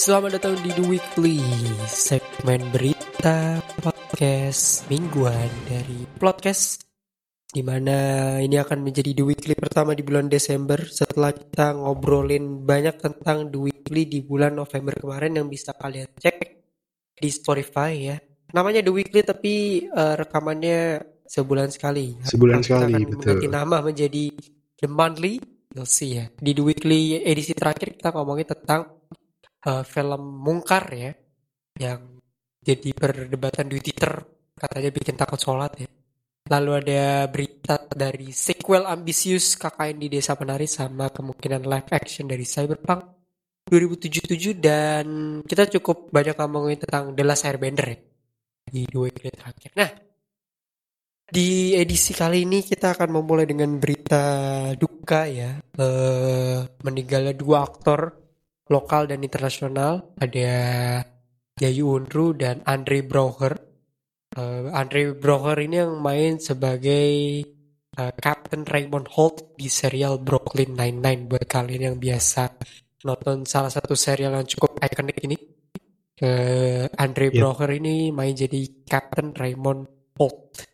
Selamat datang di The Weekly, segmen berita podcast mingguan dari podcast di mana ini akan menjadi The Weekly pertama di bulan Desember setelah kita ngobrolin banyak tentang The Weekly di bulan November kemarin yang bisa kalian cek di Spotify ya. Namanya The Weekly tapi uh, rekamannya sebulan sekali. Sebulan Kita sekali, akan betul. nama menjadi The Monthly. You'll see ya. Di The Weekly edisi terakhir kita ngomongin tentang uh, film Mungkar ya yang jadi perdebatan di Twitter katanya bikin takut sholat ya. Lalu ada berita dari sequel ambisius KKN di Desa Penari sama kemungkinan live action dari Cyberpunk 2077 dan kita cukup banyak ngomongin tentang The Last Airbender ya di dua weekly terakhir. Nah, di edisi kali ini kita akan memulai dengan berita duka ya. Eh, meninggalnya dua aktor lokal dan internasional. Ada Yayu Unru dan Andre Broher. Eh, Andre Broher ini yang main sebagai eh, Captain Raymond Holt di serial Brooklyn Nine-Nine buat kalian yang biasa nonton salah satu serial yang cukup ikonik ini. Eh, Andre Yep. Broher ini main jadi Captain Raymond Holt.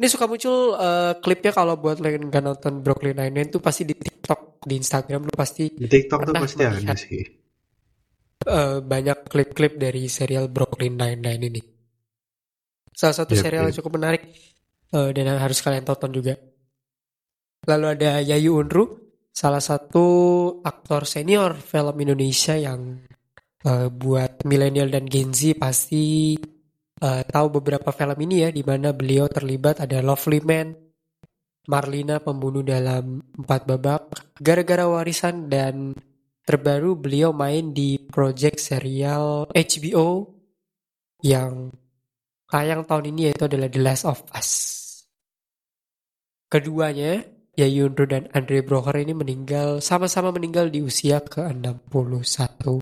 Ini suka muncul eh, klipnya kalau buat lo yang nggak nonton Brooklyn Nine-Nine tuh pasti di TikTok, di Instagram lu pasti Di TikTok tuh pasti ada sih. eh, banyak klip-klip dari serial Brooklyn Nine-Nine ini. Salah satu Yep, serial yang yep. cukup menarik eh, dan yang harus kalian tonton juga. Lalu ada Yayu Unru, salah satu aktor senior film Indonesia yang eh, buat milenial dan Gen Z pasti eh, tahu beberapa film ini ya, di mana beliau terlibat ada Lovely Man, Marlina pembunuh dalam empat babak, gara-gara warisan dan terbaru beliau main di project serial HBO yang tayang tahun ini yaitu adalah The Last of Us. Keduanya, Yayunro dan Andre Broher ini meninggal sama-sama meninggal di usia ke-61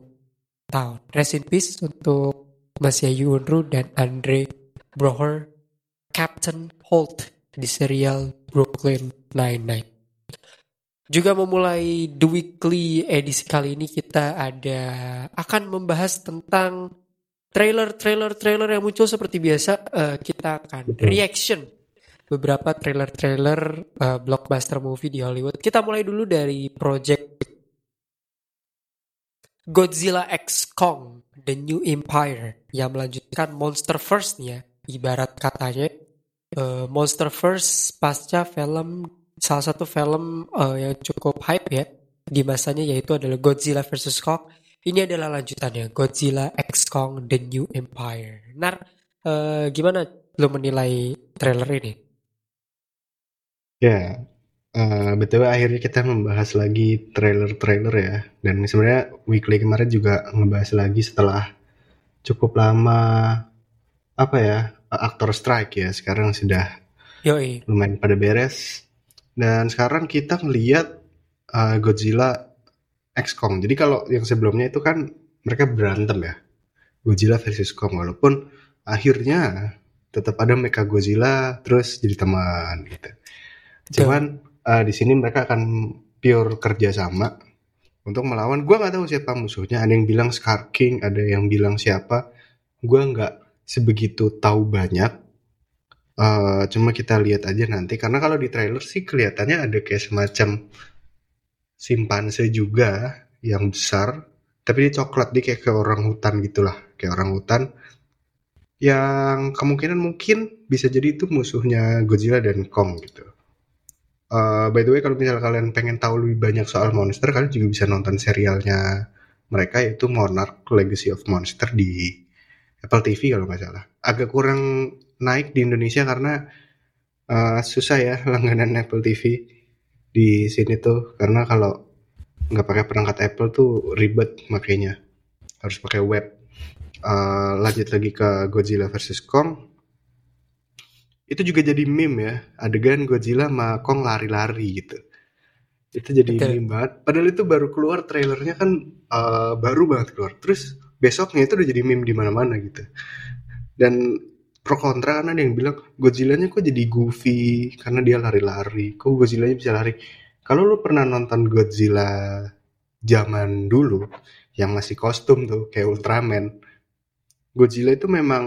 tahun. Rest in peace untuk Mas Yayunro dan Andre Broher, Captain Holt di serial Brooklyn Nine-Nine. Juga memulai The Weekly edisi kali ini kita ada akan membahas tentang trailer trailer trailer yang muncul seperti biasa eh, kita akan reaction beberapa trailer trailer eh, blockbuster movie di Hollywood. Kita mulai dulu dari project Godzilla X Kong The New Empire yang melanjutkan Monster First nih ya ibarat katanya Monster First pasca film salah satu film eh, yang cukup hype ya di masanya yaitu adalah Godzilla vs Kong. Ini adalah lanjutannya Godzilla X Kong The New Empire. Nar, eh, gimana lo menilai trailer ini? Ya, eh betul akhirnya kita membahas lagi trailer-trailer ya. Dan sebenarnya weekly kemarin juga ngebahas lagi setelah cukup lama apa ya aktor strike ya. Sekarang sudah Yoi, lumayan pada beres. Dan sekarang kita ngelihat eh, Godzilla X Kong. Jadi kalau yang sebelumnya itu kan mereka berantem ya. Godzilla versus Kong walaupun akhirnya tetap ada Mecha Godzilla terus jadi teman gitu. Cuman eh, di sini mereka akan pure kerjasama untuk melawan. Gua nggak tahu siapa musuhnya. Ada yang bilang Scar King, ada yang bilang siapa. Gua nggak sebegitu tahu banyak. Eh, cuma kita lihat aja nanti. Karena kalau di trailer sih kelihatannya ada kayak semacam simpanse juga yang besar. Tapi dia coklat, dia kayak ke orang hutan gitulah. Kayak orang hutan. Yang kemungkinan mungkin bisa jadi itu musuhnya Godzilla dan Kong gitu. Uh, by the way, kalau misalnya kalian pengen tahu lebih banyak soal monster, kalian juga bisa nonton serialnya mereka yaitu Monarch Legacy of Monster di Apple TV kalau nggak salah. Agak kurang naik di Indonesia karena uh, susah ya langganan Apple TV di sini tuh karena kalau nggak pakai perangkat Apple tuh ribet makanya harus pakai web. Uh, lanjut lagi ke Godzilla vs Kong itu juga jadi meme ya adegan Godzilla sama Kong lari-lari gitu. Itu jadi Betul. meme banget. Padahal itu baru keluar trailernya kan eh, baru banget keluar. Terus besoknya itu udah jadi meme di mana-mana gitu. Dan pro kontra kan ada yang bilang Godzilla-nya kok jadi goofy karena dia lari-lari. Kok Godzilla-nya bisa lari? Kalau lu pernah nonton Godzilla zaman dulu yang masih kostum tuh kayak Ultraman Godzilla itu memang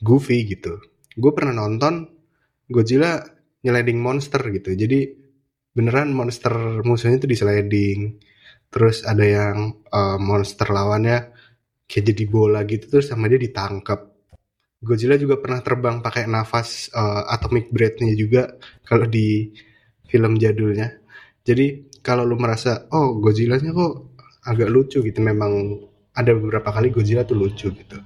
goofy gitu. Gue pernah nonton Godzilla nyeleding monster gitu. Jadi beneran monster musuhnya tuh diseleding terus ada yang uh, monster lawannya kayak jadi bola gitu terus sama dia ditangkap Godzilla juga pernah terbang pakai nafas uh, atomic breath-nya juga kalau di film jadulnya. Jadi kalau lu merasa oh Godzilla-nya kok agak lucu gitu. Memang ada beberapa kali Godzilla tuh lucu gitu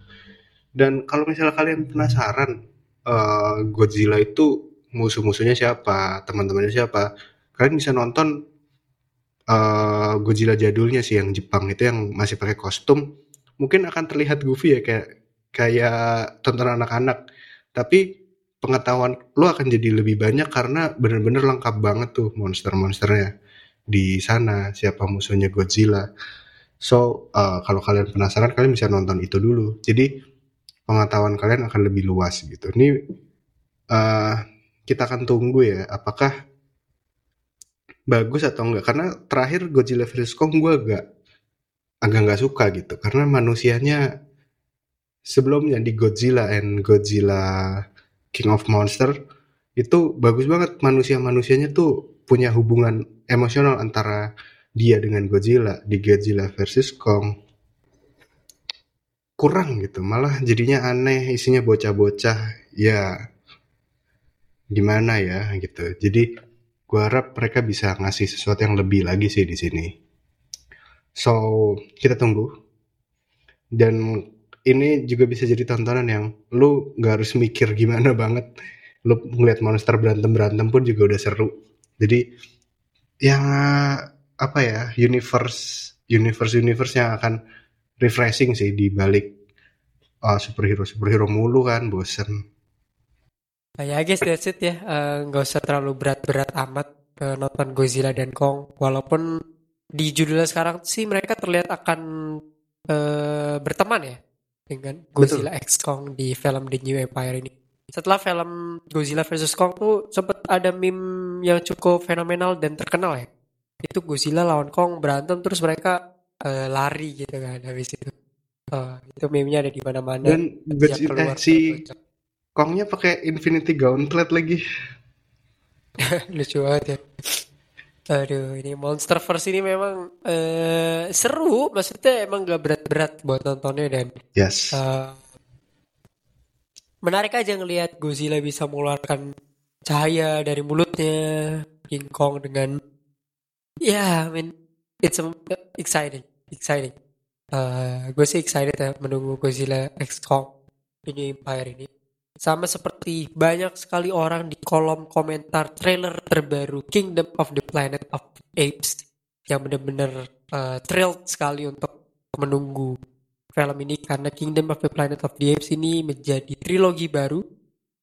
dan kalau misalnya kalian penasaran uh, Godzilla itu musuh-musuhnya siapa teman-temannya siapa kalian bisa nonton uh, Godzilla jadulnya sih yang Jepang itu yang masih pakai kostum mungkin akan terlihat goofy ya kayak kayak tontonan anak-anak tapi pengetahuan lo akan jadi lebih banyak karena bener-bener lengkap banget tuh monster-monsternya di sana siapa musuhnya Godzilla. So uh, kalau kalian penasaran kalian bisa nonton itu dulu. Jadi pengetahuan kalian akan lebih luas gitu. Ini uh, kita akan tunggu ya apakah bagus atau enggak. Karena terakhir Godzilla vs Kong gue agak agak nggak suka gitu. Karena manusianya sebelumnya di Godzilla and Godzilla King of Monster itu bagus banget. Manusia-manusianya tuh punya hubungan emosional antara dia dengan Godzilla di Godzilla versus Kong kurang gitu. Malah jadinya aneh isinya bocah-bocah. Ya gimana ya gitu. Jadi gue harap mereka bisa ngasih sesuatu yang lebih lagi sih di sini. So kita tunggu. Dan ini juga bisa jadi tontonan yang lu nggak harus mikir gimana banget. Lu ngeliat monster berantem berantem pun juga udah seru. Jadi yang apa ya universe universe universe yang akan refreshing sih di balik uh, superhero superhero mulu kan bosen. Ya guys that's it ya uh, nggak uh, usah terlalu berat-berat amat uh, nonton Godzilla dan Kong walaupun di judulnya sekarang sih mereka terlihat akan uh, berteman ya dengan Godzilla Betul. X Kong di film The New Empire ini setelah film Godzilla vs Kong tuh sempet ada meme yang cukup fenomenal dan terkenal ya. Itu Godzilla lawan Kong berantem terus mereka uh, lari gitu kan habis itu. Uh, itu meme-nya ada di mana-mana. Dan Godzilla eh, si Kongnya pakai Infinity Gauntlet lagi. Lucu banget ya. Aduh, ini Monsterverse ini memang uh, seru, maksudnya emang gak berat-berat buat nontonnya dan yes. Uh, menarik aja ngelihat Godzilla bisa mengeluarkan cahaya dari mulutnya King Kong dengan ya yeah, I mean it's exciting exciting uh, gue sih excited ya menunggu Godzilla X Kong Empire ini sama seperti banyak sekali orang di kolom komentar trailer terbaru Kingdom of the Planet of Apes yang benar-benar uh, thrilled sekali untuk menunggu film ini karena Kingdom of the Planet of the Apes ini menjadi trilogi baru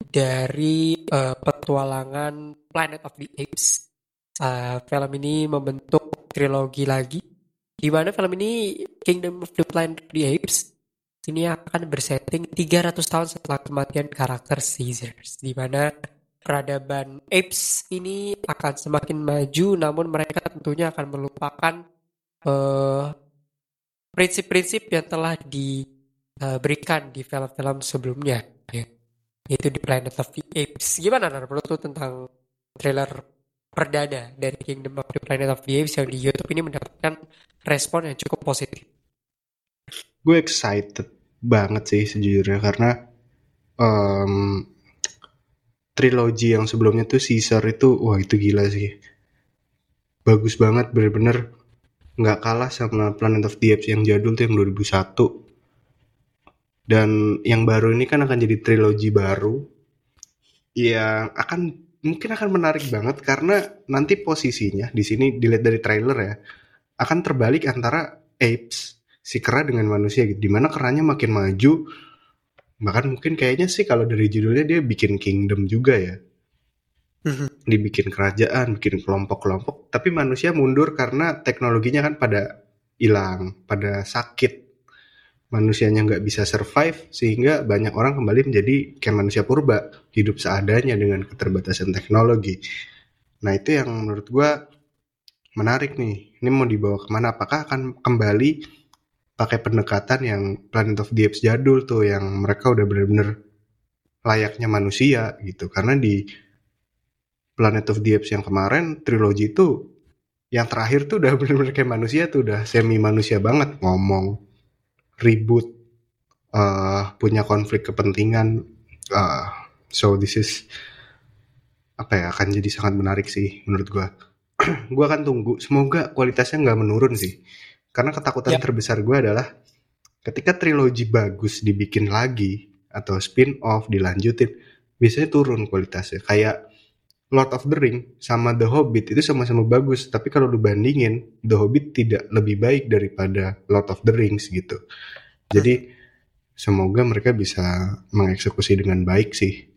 dari uh, petualangan Planet of the Apes. Uh, film ini membentuk trilogi lagi di mana film ini Kingdom of the Planet of the Apes ini akan bersetting 300 tahun setelah kematian karakter Caesar di mana peradaban apes ini akan semakin maju namun mereka tentunya akan melupakan uh, prinsip-prinsip yang telah diberikan di film-film sebelumnya ya. Itu di Planet of the Apes. Gimana menurut tentang trailer perdana dari Kingdom of the Planet of the Apes yang di YouTube ini mendapatkan respon yang cukup positif? Gue excited banget sih sejujurnya karena um, trilogi yang sebelumnya tuh Caesar itu wah itu gila sih bagus banget bener-bener nggak kalah sama Planet of the Apes yang jadul tuh yang 2001 dan yang baru ini kan akan jadi trilogi baru yang akan mungkin akan menarik banget karena nanti posisinya di sini dilihat dari trailer ya akan terbalik antara apes si kera dengan manusia gitu di mana keranya makin maju bahkan mungkin kayaknya sih kalau dari judulnya dia bikin kingdom juga ya Mhm. Dibikin kerajaan, bikin kelompok-kelompok, tapi manusia mundur karena teknologinya kan pada hilang, pada sakit. Manusianya nggak bisa survive, sehingga banyak orang kembali menjadi kayak manusia purba, hidup seadanya dengan keterbatasan teknologi. Nah itu yang menurut gue menarik nih. Ini mau dibawa ke mana? Apakah akan kembali pakai pendekatan yang Planet of the Apes jadul tuh, yang mereka udah bener-bener layaknya manusia gitu. Karena di Planet of the Apes yang kemarin, trilogi itu yang terakhir tuh udah bener-bener kayak manusia tuh, udah semi manusia banget ngomong, ribut, uh, punya konflik kepentingan. Uh, so this is apa ya akan jadi sangat menarik sih menurut gua. gua akan tunggu. Semoga kualitasnya nggak menurun sih. Karena ketakutan yep. terbesar gua adalah ketika trilogi bagus dibikin lagi atau spin off dilanjutin, biasanya turun kualitasnya. Kayak Lord of the Ring sama The Hobbit itu sama-sama bagus, tapi kalau lu bandingin, The Hobbit tidak lebih baik daripada Lord of the Rings gitu. Jadi semoga mereka bisa mengeksekusi dengan baik sih.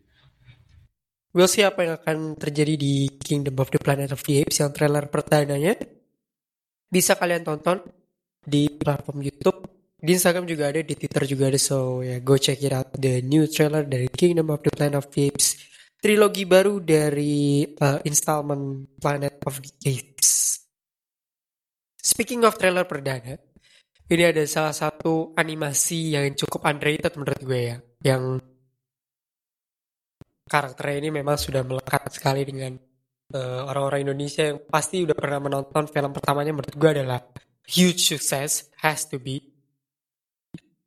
We'll see apa yang akan terjadi di Kingdom of the Planet of the Apes yang trailer pertananya. Bisa kalian tonton di platform YouTube. Di Instagram juga ada, di Twitter juga ada. So ya yeah, go check it out the new trailer dari Kingdom of the Planet of the Apes trilogi baru dari uh, installment Planet of the Apes. Speaking of trailer perdana, ini ada salah satu animasi yang cukup underrated menurut gue ya, yang karakternya ini memang sudah melekat sekali dengan uh, orang-orang uh, Indonesia yang pasti udah pernah menonton film pertamanya menurut gue adalah huge success, has to be.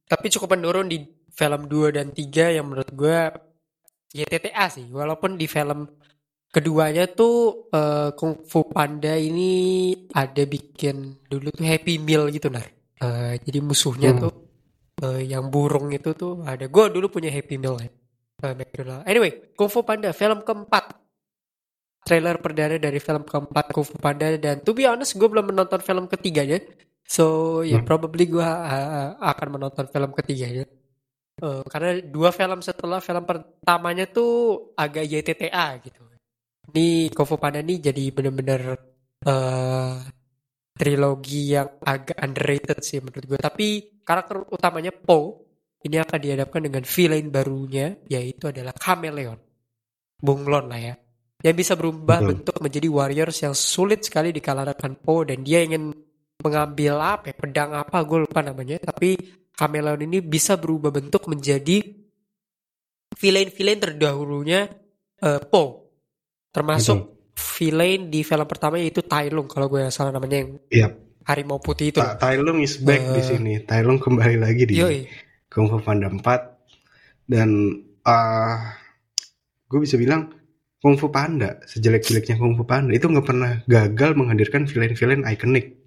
Tapi cukup menurun di film 2 dan 3 yang menurut gue YTTA sih walaupun di film keduanya tuh uh, Kung Fu Panda ini ada bikin dulu tuh Happy Meal gitu nar. Uh, jadi musuhnya hmm. tuh uh, yang burung itu tuh ada. Gue dulu punya Happy Meal ya uh, anyway Kung Fu Panda film keempat. Trailer perdana dari film keempat Kung Fu Panda dan to be honest gue belum menonton film ketiganya. So ya yeah, hmm. probably gue uh, akan menonton film ketiganya Uh, karena dua film setelah film pertamanya tuh agak YTTA gitu. Ini Kofu Panda nih jadi bener-bener uh, trilogi yang agak underrated sih menurut gue. Tapi karakter utamanya Po ini akan dihadapkan dengan villain barunya yaitu adalah Chameleon. Bunglon lah ya. Yang bisa berubah Betul. bentuk menjadi warriors yang sulit sekali dikalahkan Po dan dia ingin mengambil apa ya, pedang apa gue lupa namanya tapi kameleon ini bisa berubah bentuk menjadi villain-villain terdahulunya uh, Po. Termasuk villain di film pertama yaitu Tai Lung kalau gue salah namanya yang yep. harimau putih itu. Tai Lung is back uh, di sini. Tai Lung kembali lagi di yoi. Kung Fu Panda 4 dan uh, gue bisa bilang Kung Fu Panda sejelek-jeleknya Kung Fu Panda itu nggak pernah gagal menghadirkan villain-villain ikonik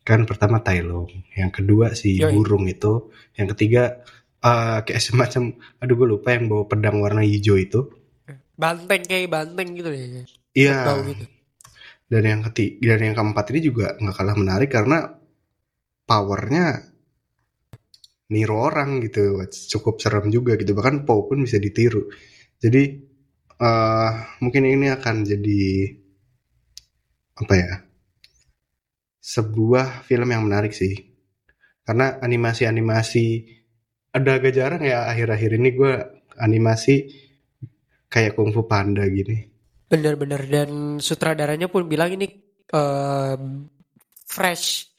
kan pertama Tailong yang kedua si Yoi. burung itu yang ketiga uh, kayak semacam aduh gue lupa yang bawa pedang warna hijau itu. Banteng kayak banteng gitu ya iya. Gitu. dan yang ketiga dan yang keempat ini juga nggak kalah menarik karena powernya niru orang gitu. Cukup serem juga gitu. Bahkan Poe pun bisa ditiru. Jadi uh, mungkin ini akan jadi apa ya sebuah film yang menarik sih. Karena animasi-animasi ada agak jarang ya akhir-akhir ini gue animasi kayak Kung Fu Panda gini. Bener-bener dan sutradaranya pun bilang ini uh, fresh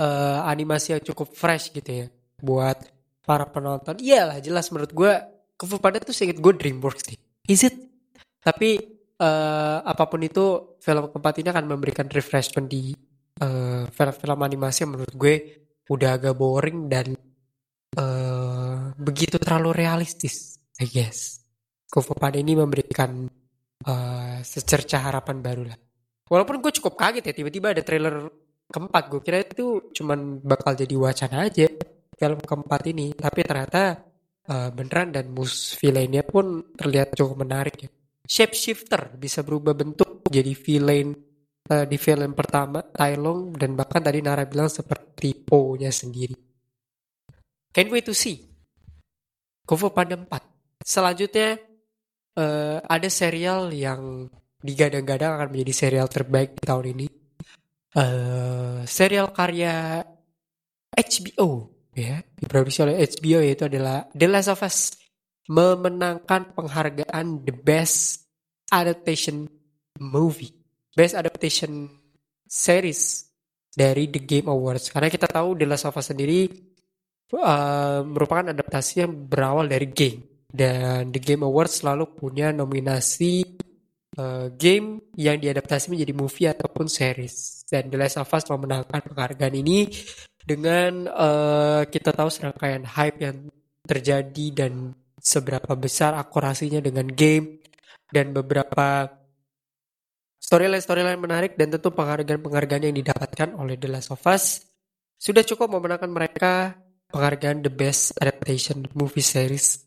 uh, animasi yang cukup fresh gitu ya buat para penonton. Iyalah jelas menurut gue Kung Fu Panda tuh sedikit gue DreamWorks nih. Is it? Tapi uh, apa pun itu film keempat ini akan memberikan refreshment di eh, film-film animasi menurut gue udah agak boring dan uh, begitu terlalu realistis, I guess. Kung Panda ini memberikan uh, secerca harapan baru lah. Walaupun gue cukup kaget ya tiba-tiba ada trailer keempat, gue kira itu cuman bakal jadi wacana aja film keempat ini, tapi ternyata uh, beneran dan mus villainnya pun terlihat cukup menarik ya. Shapeshifter bisa berubah bentuk jadi villain uh, di film pertama Tai Long dan bahkan tadi Nara bilang seperti Po-nya sendiri. Can't wait to see. Kung Fu Panda 4. Selanjutnya uh, ada serial yang digadang-gadang akan menjadi serial terbaik di tahun ini. Uh, serial karya HBO ya diproduksi oleh HBO yaitu adalah The Last of Us memenangkan penghargaan The Best Adaptation Movie Best Adaptation series dari The Game Awards. Karena kita tahu The Last of Us sendiri uh, merupakan adaptasi yang berawal dari game. Dan The Game Awards selalu punya nominasi uh, game yang diadaptasi menjadi movie ataupun series. Dan The Last of Us memenangkan penghargaan ini dengan uh, kita tahu serangkaian hype yang terjadi dan seberapa besar akurasinya dengan game dan beberapa storyline-storyline menarik dan tentu penghargaan-penghargaan yang didapatkan oleh The Last of Us sudah cukup memenangkan mereka penghargaan The Best Adaptation Movie Series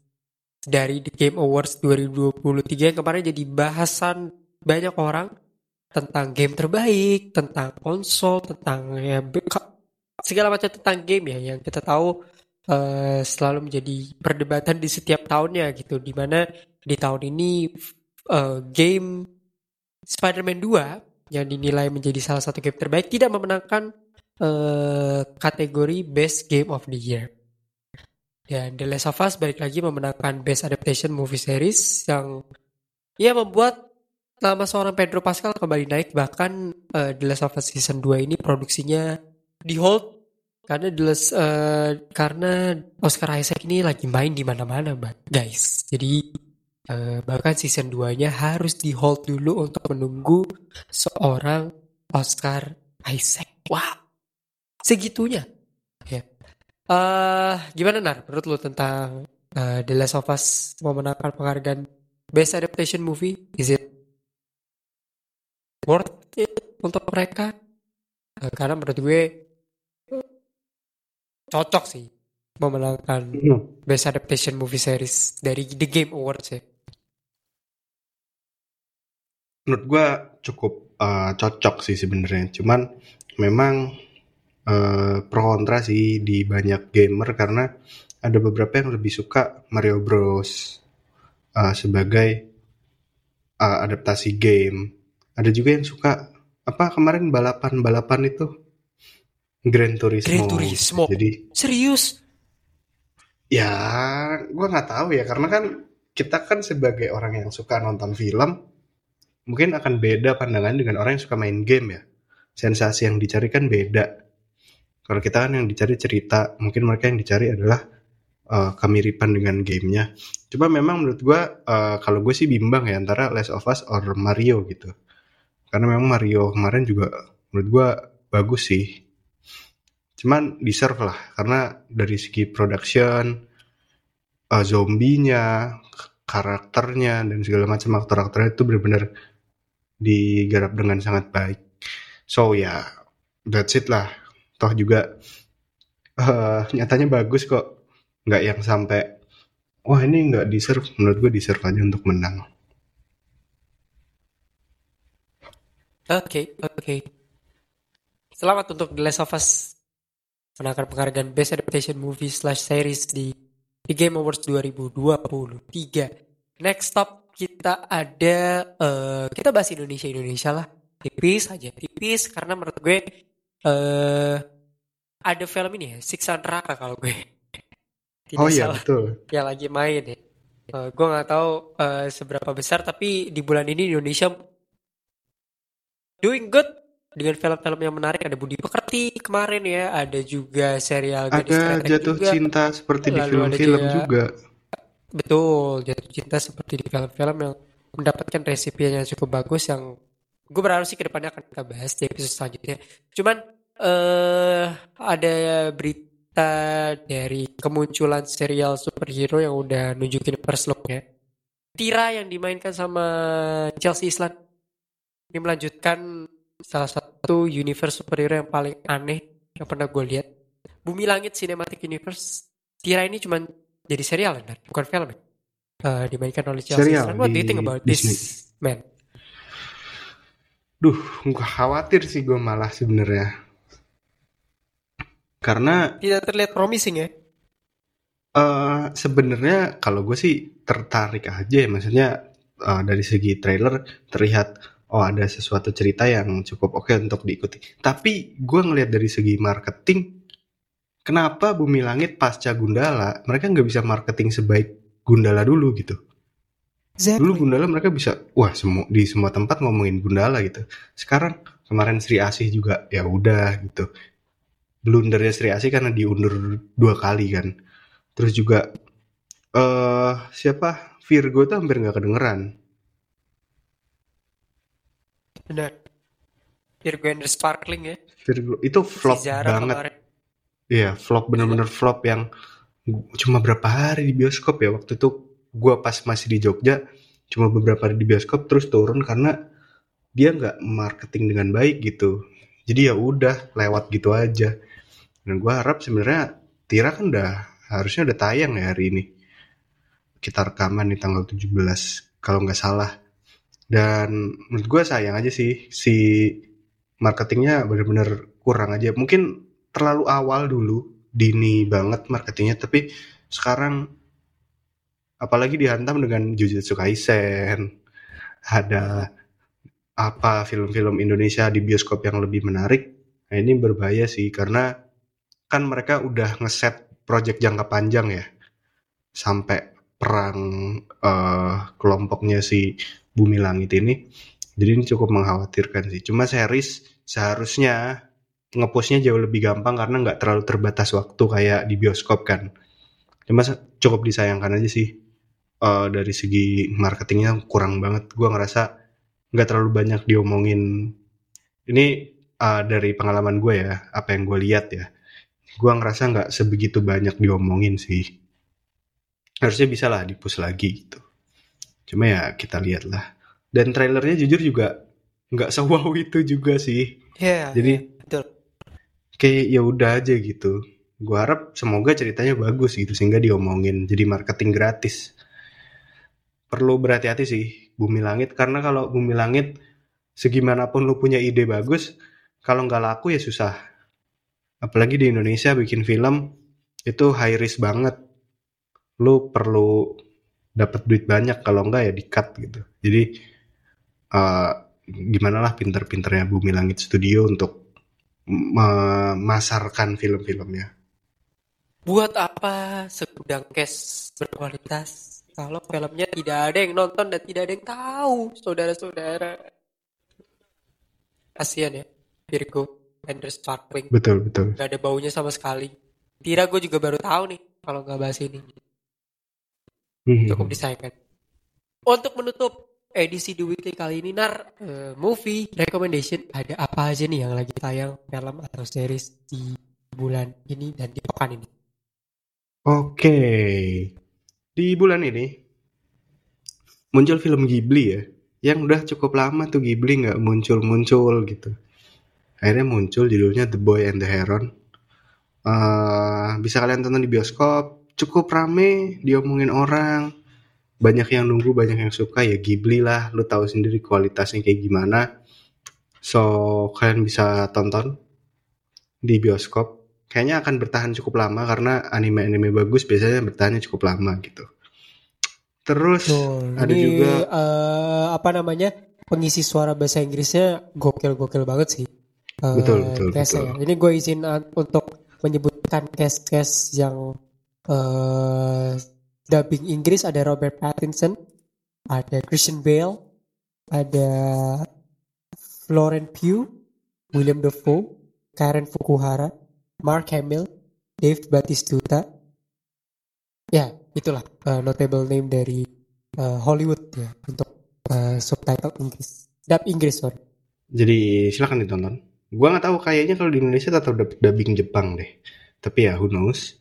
dari The Game Awards 2023 yang kemarin jadi bahasan banyak orang tentang game terbaik, tentang konsol, tentang ya segala macam tentang game ya yang kita tahu uh, selalu menjadi perdebatan di setiap tahunnya gitu. Di mana di tahun ini uh, game Spider-Man 2 yang dinilai menjadi salah satu game terbaik tidak memenangkan uh, kategori Best Game of the Year. Dan The Last of Us balik lagi memenangkan Best Adaptation Movie Series yang ya membuat nama seorang Pedro Pascal kembali naik bahkan uh, The Last of Us Season 2 ini produksinya di hold karena The Last, uh, karena Oscar Isaac ini lagi main di mana-mana guys. Jadi uh, bahkan season 2-nya harus di hold dulu untuk menunggu seorang Oscar Isaac. Wow. Segitunya. Ya. Uh, gimana Nar menurut lu tentang uh, The Last of Us memenangkan penghargaan Best Adaptation Movie? Is it worth it untuk mereka? Uh, karena menurut gue cocok sih memenangkan hmm. Best Adaptation Movie Series dari The Game Awards ya. Menurut gue cukup uh, cocok sih sebenarnya. Cuman memang uh, pro kontra sih di banyak gamer karena ada beberapa yang lebih suka Mario Bros uh, sebagai uh, adaptasi game. Ada juga yang suka apa kemarin balapan-balapan itu Grand Turismo. Grand Turismo. Jadi serius? Ya, gue nggak tahu ya karena kan kita kan sebagai orang yang suka nonton film, mungkin akan beda pandangan dengan orang yang suka main game ya. Sensasi yang dicari kan beda. Kalau kita kan yang dicari cerita, mungkin mereka yang dicari adalah uh, kemiripan dengan gamenya. Coba memang menurut gue, uh, kalau gue sih bimbang ya antara Last of Us or Mario gitu. Karena memang Mario kemarin juga menurut gue bagus sih. Cuman deserve lah, karena dari segi production, uh, zombinya, karakternya, dan segala macam aktor-aktornya itu benar-benar digarap dengan sangat baik. So ya, yeah, that's it lah. Toh juga uh, nyatanya bagus kok. Nggak yang sampai wah ini nggak deserve menurut gue deserve aja untuk menang. Oke okay, oke. Okay. selamat untuk The Last of Us. Menangkan penghargaan Best Adaptation Movie slash Series di The Game Awards 2023 next stop kita ada uh, kita bahas Indonesia Indonesia lah tipis aja tipis karena menurut gue uh, ada film ini ya, Siksa Neraka kalau gue. Tidak oh iya betul. Yang lagi main ya. Uh, gue nggak tahu uh, seberapa besar tapi di bulan ini Indonesia doing good dengan film-film yang menarik ada Budi Pekerti kemarin ya ada juga serial ada jatuh juga. cinta seperti di film-film juga, juga betul jatuh cinta seperti di film-film yang mendapatkan resipi yang cukup bagus yang gue berharap sih ke depannya akan kita bahas di episode selanjutnya cuman uh, ada berita dari kemunculan serial superhero yang udah nunjukin first looknya. Tira yang dimainkan sama Chelsea Island ini melanjutkan salah satu universe superhero yang paling aneh yang pernah gue lihat. Bumi Langit Cinematic Universe. Tira ini cuma jadi serial kan, bukan film. Uh, dimainkan oleh Chelsea serial. What do you think about Disney. this man? Duh, gue khawatir sih gue malah sebenarnya karena tidak terlihat promising ya. Uh, sebenarnya kalau gue sih tertarik aja ya, maksudnya uh, dari segi trailer terlihat oh ada sesuatu cerita yang cukup oke okay untuk diikuti. Tapi gue ngelihat dari segi marketing, kenapa Bumi Langit pasca Gundala mereka nggak bisa marketing sebaik Gundala dulu gitu? Exactly. Dulu Gundala mereka bisa, wah semua di semua tempat ngomongin Gundala gitu. Sekarang kemarin Sri Asih juga ya udah gitu. Blundernya Sri Asih karena diundur dua kali kan. Terus juga eh uh, siapa? Virgo tuh hampir nggak kedengeran. Benar Virgo and the Sparkling ya? Virgo itu flop banget Iya, flop bener-bener flop yang cuma berapa hari di bioskop ya. Waktu itu gue pas masih di Jogja cuma beberapa hari di bioskop terus turun karena dia nggak marketing dengan baik gitu. Jadi ya udah lewat gitu aja. Dan gue harap sebenarnya Tira kan udah harusnya udah tayang ya hari ini. Kita rekaman di tanggal 17 kalau nggak salah. Dan menurut gue sayang aja sih si marketingnya bener-bener kurang aja. Mungkin terlalu awal dulu dini banget marketingnya tapi sekarang apalagi dihantam dengan Jujutsu Kaisen ada apa film-film Indonesia di bioskop yang lebih menarik nah ini berbahaya sih karena kan mereka udah ngeset project jangka panjang ya sampai perang uh, kelompoknya si Bumi Langit ini jadi ini cukup mengkhawatirkan sih cuma series seharusnya ngepostnya jauh lebih gampang karena nggak terlalu terbatas waktu kayak di bioskop kan cuma cukup disayangkan aja sih uh, dari segi marketingnya kurang banget. Gue ngerasa nggak terlalu banyak diomongin. Ini uh, dari pengalaman gue ya, apa yang gue lihat ya. Gue ngerasa nggak sebegitu banyak diomongin sih. Harusnya bisa lah dipus lagi gitu. Cuma ya kita lihat lah. Dan trailernya jujur juga nggak sewow itu juga sih. Iya. Yeah, Jadi yeah. Kayak ya udah aja gitu. Gue harap semoga ceritanya bagus gitu sehingga diomongin jadi marketing gratis. Perlu berhati-hati sih Bumi Langit. Karena kalau Bumi Langit segimanapun lu punya ide bagus kalau nggak laku ya susah. Apalagi di Indonesia bikin film itu high risk banget. Lu perlu dapat duit banyak kalau enggak ya di gitu. Jadi uh, gimana lah pinter-pinternya Bumi Langit Studio untuk memasarkan film-filmnya. Buat apa segudang cash berkualitas kalau filmnya tidak ada yang nonton dan tidak ada yang tahu, saudara-saudara. Kasian ya, Virgo and the Sparkling. Betul, betul. Gak ada baunya sama sekali. Tira gue juga baru tahu nih kalau nggak bahas ini. Hmm. Cukup disayangkan. Untuk menutup edisi The Weekly kali ini, Nar, uh, movie recommendation ada apa aja nih yang lagi tayang film atau series di bulan ini dan di pekan ini? Oke, di bulan ini muncul film Ghibli ya yang udah cukup lama tuh Ghibli nggak muncul-muncul gitu. Akhirnya muncul judulnya The Boy and the Heron. Uh, bisa kalian tonton di bioskop cukup rame diomongin orang banyak yang nunggu banyak yang suka ya Ghibli lah lu tahu sendiri kualitasnya kayak gimana so kalian bisa tonton di bioskop kayaknya akan bertahan cukup lama karena anime-anime bagus biasanya bertahannya cukup lama gitu. Terus oh, ada ini, juga uh, apa namanya pengisi suara bahasa Inggrisnya gokil-gokil banget sih. Uh, betul betul. betul. Ya. Ini gue izin uh, untuk menyebutkan cast-cast yang uh, dubbing Inggris ada Robert Pattinson, ada Christian Bale, ada Florent Pugh, William Dafoe, Karen Fukuhara, Mark Hamill, Dave Batistuta. Ya, itulah uh, notable name dari uh, Hollywood ya untuk uh, subtitle Inggris. Dub Inggris, sorry. Jadi silakan ditonton. Gua nggak tahu kayaknya kalau di Indonesia tetap dubbing Jepang deh. Tapi ya who knows.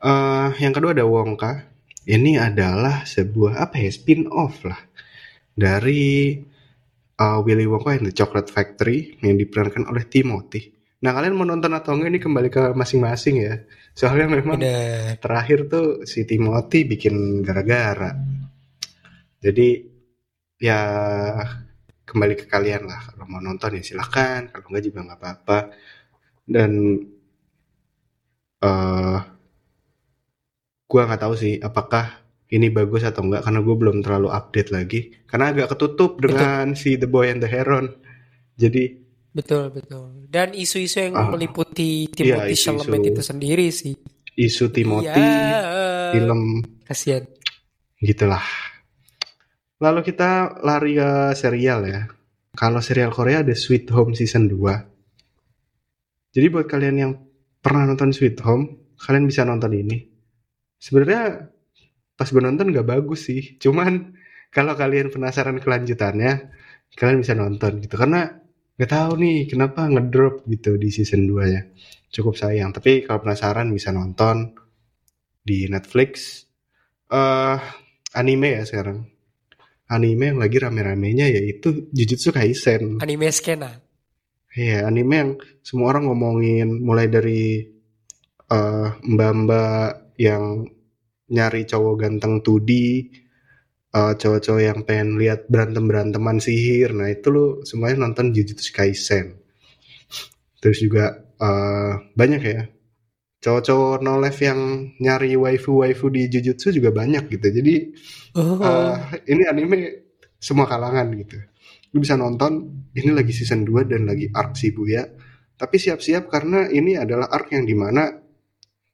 Uh, yang kedua ada Wongka. Ini adalah sebuah apa ya spin off lah dari uh, Willy Wonka and the Chocolate Factory yang diperankan oleh Timothy. Nah kalian mau nonton atau enggak ini kembali ke masing-masing ya. Soalnya memang Udah. terakhir tuh si Timothy bikin gara-gara. Jadi ya kembali ke kalian lah. Kalau mau nonton ya silahkan. Kalau enggak juga nggak apa-apa. Dan uh, gua nggak tahu sih apakah ini bagus atau enggak karena gue belum terlalu update lagi karena agak ketutup dengan Betul. si The Boy and the Heron jadi Betul betul. Dan isu-isu yang uh, meliputi Timothy iya, Chalamet itu sendiri sih. Isu Timothy, iya. film. Kasian. Gitulah. Lalu kita lari ke serial ya. kalau serial Korea ada Sweet Home season 2. Jadi buat kalian yang pernah nonton Sweet Home, kalian bisa nonton ini. Sebenarnya pas gue nonton gak bagus sih. Cuman kalau kalian penasaran kelanjutannya, kalian bisa nonton gitu. Karena gak tahu nih kenapa ngedrop gitu di season 2 ya. Cukup sayang. Tapi kalau penasaran bisa nonton di Netflix. uh, anime ya sekarang. Anime yang lagi rame-ramenya yaitu Jujutsu Kaisen. Anime skena. Iya, anime yang semua orang ngomongin mulai dari uh, mbak-mbak yang nyari cowok ganteng 2D, uh, cowok-cowok yang pengen lihat berantem-beranteman sihir. Nah, itu lu semuanya nonton Jujutsu Kaisen. Terus juga uh, banyak ya cowok-cowok no life yang nyari waifu-waifu di Jujutsu juga banyak gitu. Jadi Oh. uh, ini anime semua kalangan gitu. Lu bisa nonton ini lagi season 2 dan lagi arc Shibuya. Tapi siap-siap karena ini adalah arc yang di mana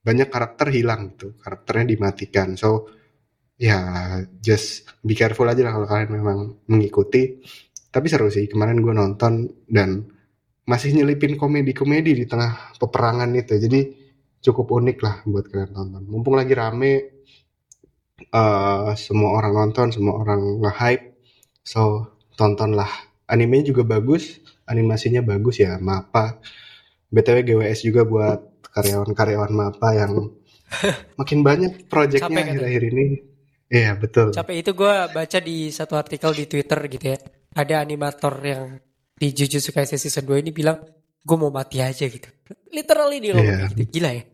banyak karakter hilang gitu. Karakternya dimatikan. So ya just be careful aja lah kalau kalian memang mengikuti. Tapi seru sih kemarin gue nonton dan masih nyelipin komedi-komedi di tengah peperangan itu. Jadi cukup unik lah buat kalian tonton. Mumpung lagi rame, uh, semua orang nonton, semua orang nge-hype, so tontonlah. Animenya juga bagus, animasinya bagus ya, Mapa. BTW GWS juga buat karyawan-karyawan Mapa yang makin banyak proyeknya akhir-akhir ini. Iya betul. Capek itu gue baca di satu artikel di Twitter gitu ya. Ada animator yang di Jujutsu Kaisen season 2 ini bilang gue mau mati aja gitu. Literally dia ngomong kayak gitu. Gila ya.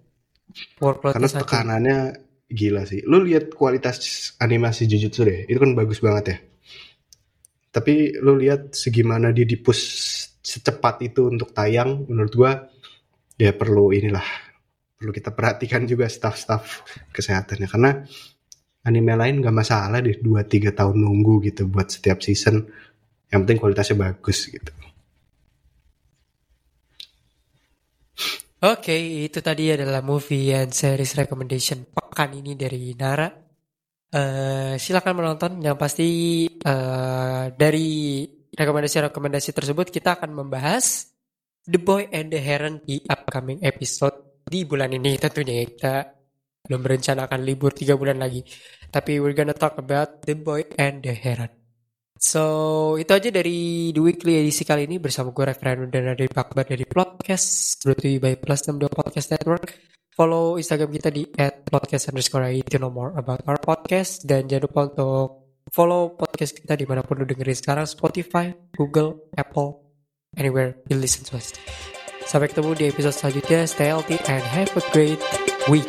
Workload Karena tekanannya gila sih. Lu lihat kualitas animasi Jujutsu deh, itu kan bagus banget ya. Tapi lu lihat segimana dia dipush secepat itu untuk tayang, menurut gua ya perlu inilah perlu kita perhatikan juga staff-staff kesehatannya karena anime lain gak masalah deh 2-3 tahun nunggu gitu buat setiap season yang penting kualitasnya bagus gitu Oke, itu tadi adalah movie and series recommendation pekan ini dari Nara. Eh, silakan menonton. Yang pasti eh, dari rekomendasi-rekomendasi tersebut kita akan membahas The Boy and the Heron di upcoming episode di bulan ini tentunya ya. Kita belum merencanakan libur tiga bulan lagi. Tapi we're gonna talk about The Boy and the Heron. So, itu aja dari The Weekly edisi kali ini bersama gue Reverend dan dari Bakbar dari Podcast you by Plus 62 Podcast Network. Follow Instagram kita di @podcast underscore to know more about our podcast dan jangan lupa untuk follow podcast kita di mana pun lu dengerin sekarang Spotify, Google, Apple, anywhere you listen to us. Sampai ketemu di episode selanjutnya. Stay healthy and have a great week.